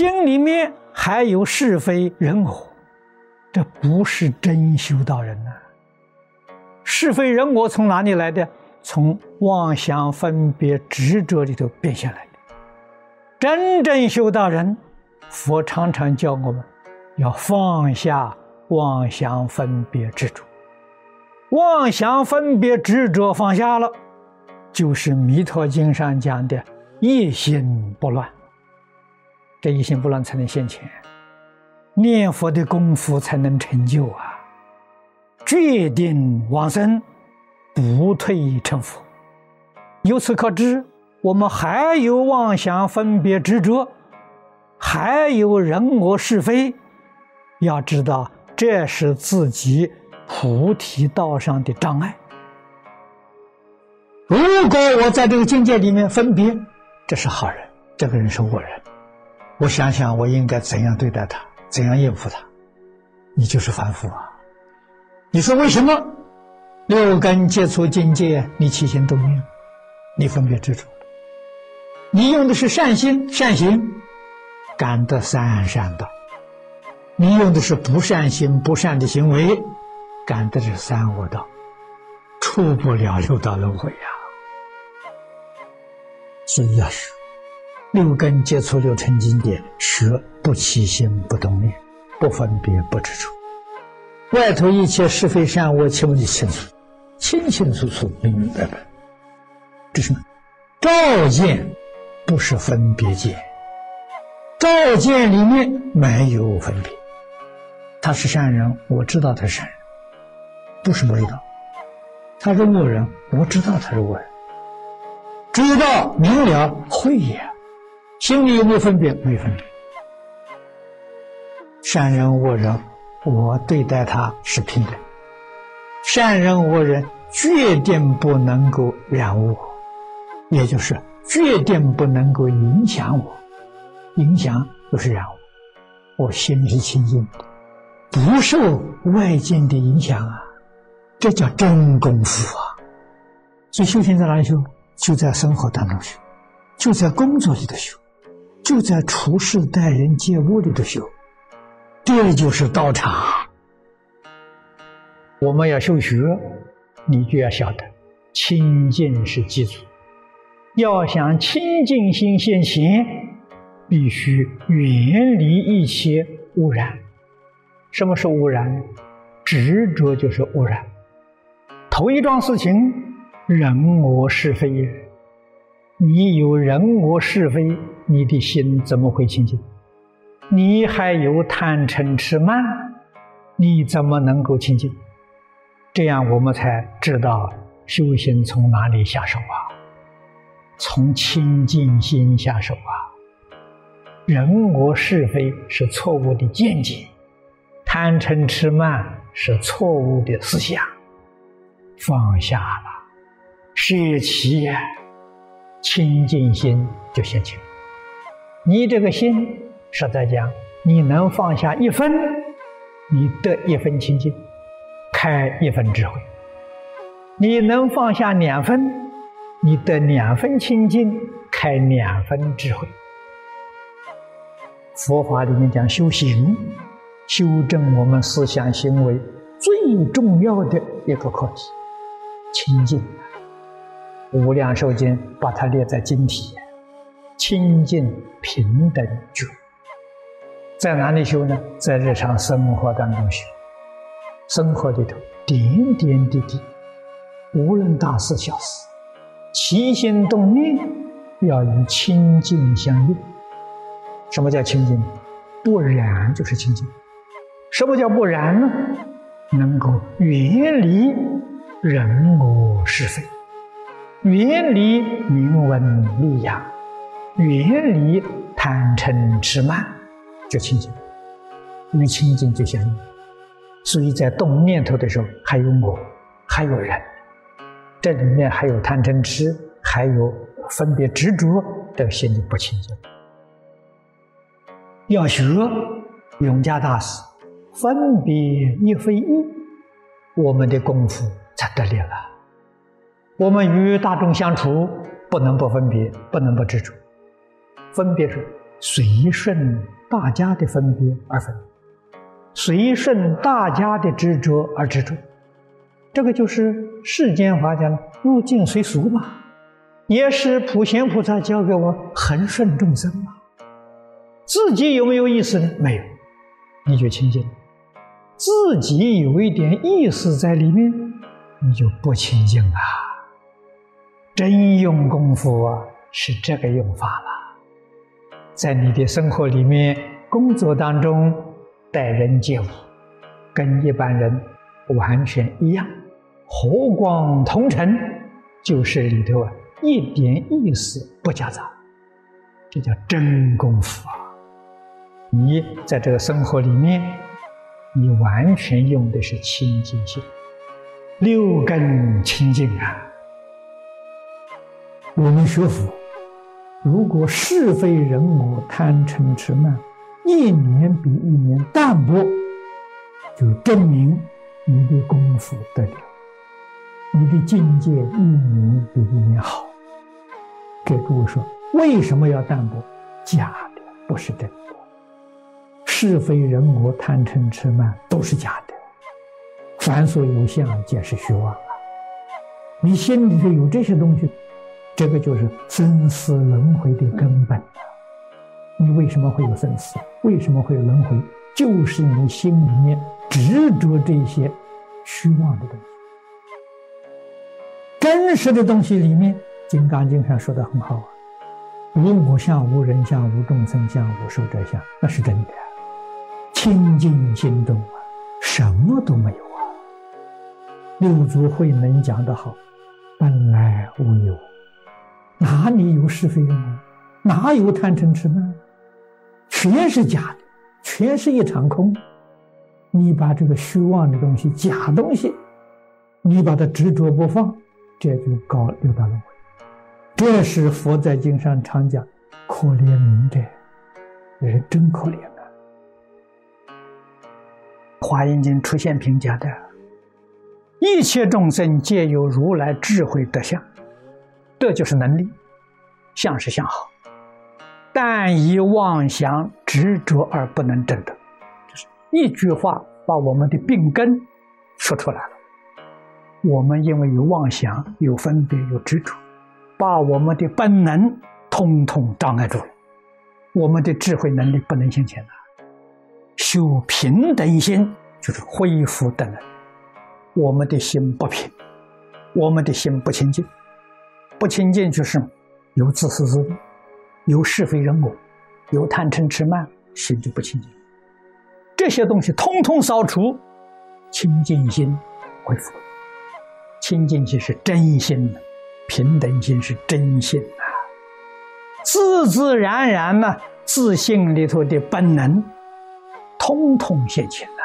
心里面还有是非人我，这不是真修道人呐。是非人我从哪里来的？从妄想分别执着里头变现来的。真正修道人，佛常常教我们要放下妄想分别执着。妄想分别执着放下了，就是《弥陀经》上讲的一心不乱。这一心不乱才能现前，念佛的功夫才能成就啊！决定往生，不退成佛。由此可知，我们还有妄想分别执着，还有人我是非。要知道，这是自己菩提道上的障碍。如果我在这个境界里面分别，这是好人，这个人是恶人。我想想，我应该怎样对待他，怎样应付他？你就是凡夫啊！你说为什么？六根接触境界，你起心动念，你分别执着。你用的是善心、善行，感得三善道；你用的是不善心、不善的行为，感得是三恶道，出不了六道轮回呀！所以要学。六根接触六尘经典，学不起心不动念，不分别不执着。外头一切是非善恶，清不清楚？清清楚楚，明明白白。这是照见，不是分别见。照见里面没有分别。他是善人，我知道他是善人，不是不知道。他是恶人，我知道他是恶人。知道明了，慧眼。心里有没有分别？没分别。善人恶人，我对待他是平等。善人恶人决定不能够染污我，也就是决定不能够影响我。影响就是染污。我心里是清净的，不受外境的影响啊！这叫真功夫啊！所以修行在哪里修？就在生活当中修，就在工作里头修。就在处事待人接物里头修，这就是道场。我们要修学，你就要晓得，清净是基础。要想清净心现前，必须远离一切污染。什么是污染？执着就是污染。头一桩事情，人我是非也。你有人我是非，你的心怎么会清净？你还有贪嗔痴慢，你怎么能够清净？这样我们才知道修行从哪里下手啊？从清净心下手啊！人我是非是错误的见解，贪嗔痴慢是错误的思想，放下了，舍弃呀！清净心就现前。你这个心，实在讲，你能放下一分，你得一分清净，开一分智慧；你能放下两分，你得两分清净，开两分智慧。佛法里面讲修行，修正我们思想行为最重要的一个课题，清净。无量寿经把它列在经体，清净平等觉，在哪里修呢？在日常生活当中修，生活里头点点滴滴，无论大事小事，起心动念要与清净相应。什么叫清净？不染就是清净。什么叫不染呢？能够远离人我是非。远离名闻利养，远离贪嗔痴慢，就清净。与清净就相应。所以在动念头的时候，还有我，还有人，这里面还有贪嗔痴，还有分别执着，这个心里不清净。要学永嘉大师，分别一非一，我们的功夫才得力了。我们与大众相处，不能不分别，不能不执着。分别是随顺大家的分别而分，随顺大家的执着而执着。这个就是世间法讲的入境随俗嘛，也是普贤菩萨教给我恒顺众生嘛。自己有没有意思呢？没有，你就清净；自己有一点意思在里面，你就不清净啊。真用功夫啊，是这个用法了，在你的生活里面、工作当中待人接物，跟一般人完全一样。和光同尘，就是里头啊，一点意思不夹杂，这叫真功夫啊！你在这个生活里面，你完全用的是清净心，六根清净啊。我们学佛，如果是非人我贪嗔痴慢，一年比一年淡薄，就证明你的功夫得了。你的境界一年比一年好。给诸位说，为什么要淡薄？假的，不是真的。是非人我贪嗔痴慢都是假的。凡所有相，皆是虚妄啊！你心里头有这些东西，这个就是生死轮回的根本啊！你为什么会有生死？为什么会有轮回？就是你心里面执着这些虚妄的东西。真实的东西里面，《金刚经》上说的很好啊，“无我相、无人相、无众生相、无寿者相”，那是真的。清净心中啊，什么都没有啊。六祖慧能讲得好：“本来无有，哪里有是非人我？哪有贪嗔痴慢？全是假的，全是一场空。你把这个虚妄的东西、假东西，你把它执着不放。”这就搞六道轮回，这是佛在经上常讲，可怜悯者，人真可怜啊！华严经出现评价的，一切众生皆有如来智慧德相，这就是能力，相是相好，但以妄想执着而不能证得，就是一句话把我们的病根说出来了。我们因为有妄想、有分别、有执着，把我们的本能通通障碍住了，我们的智慧能力不能向前了。修平等心就是恢复等能，我们的心不平，我们的心不清净，不清净就是有自私自利，有是非人我，有贪嗔痴慢，心就不清净。这些东西通通扫除，清净心恢复。清净心是真心的，平等心是真心啊，自自然然呢，自信里头的本能，通通现前了。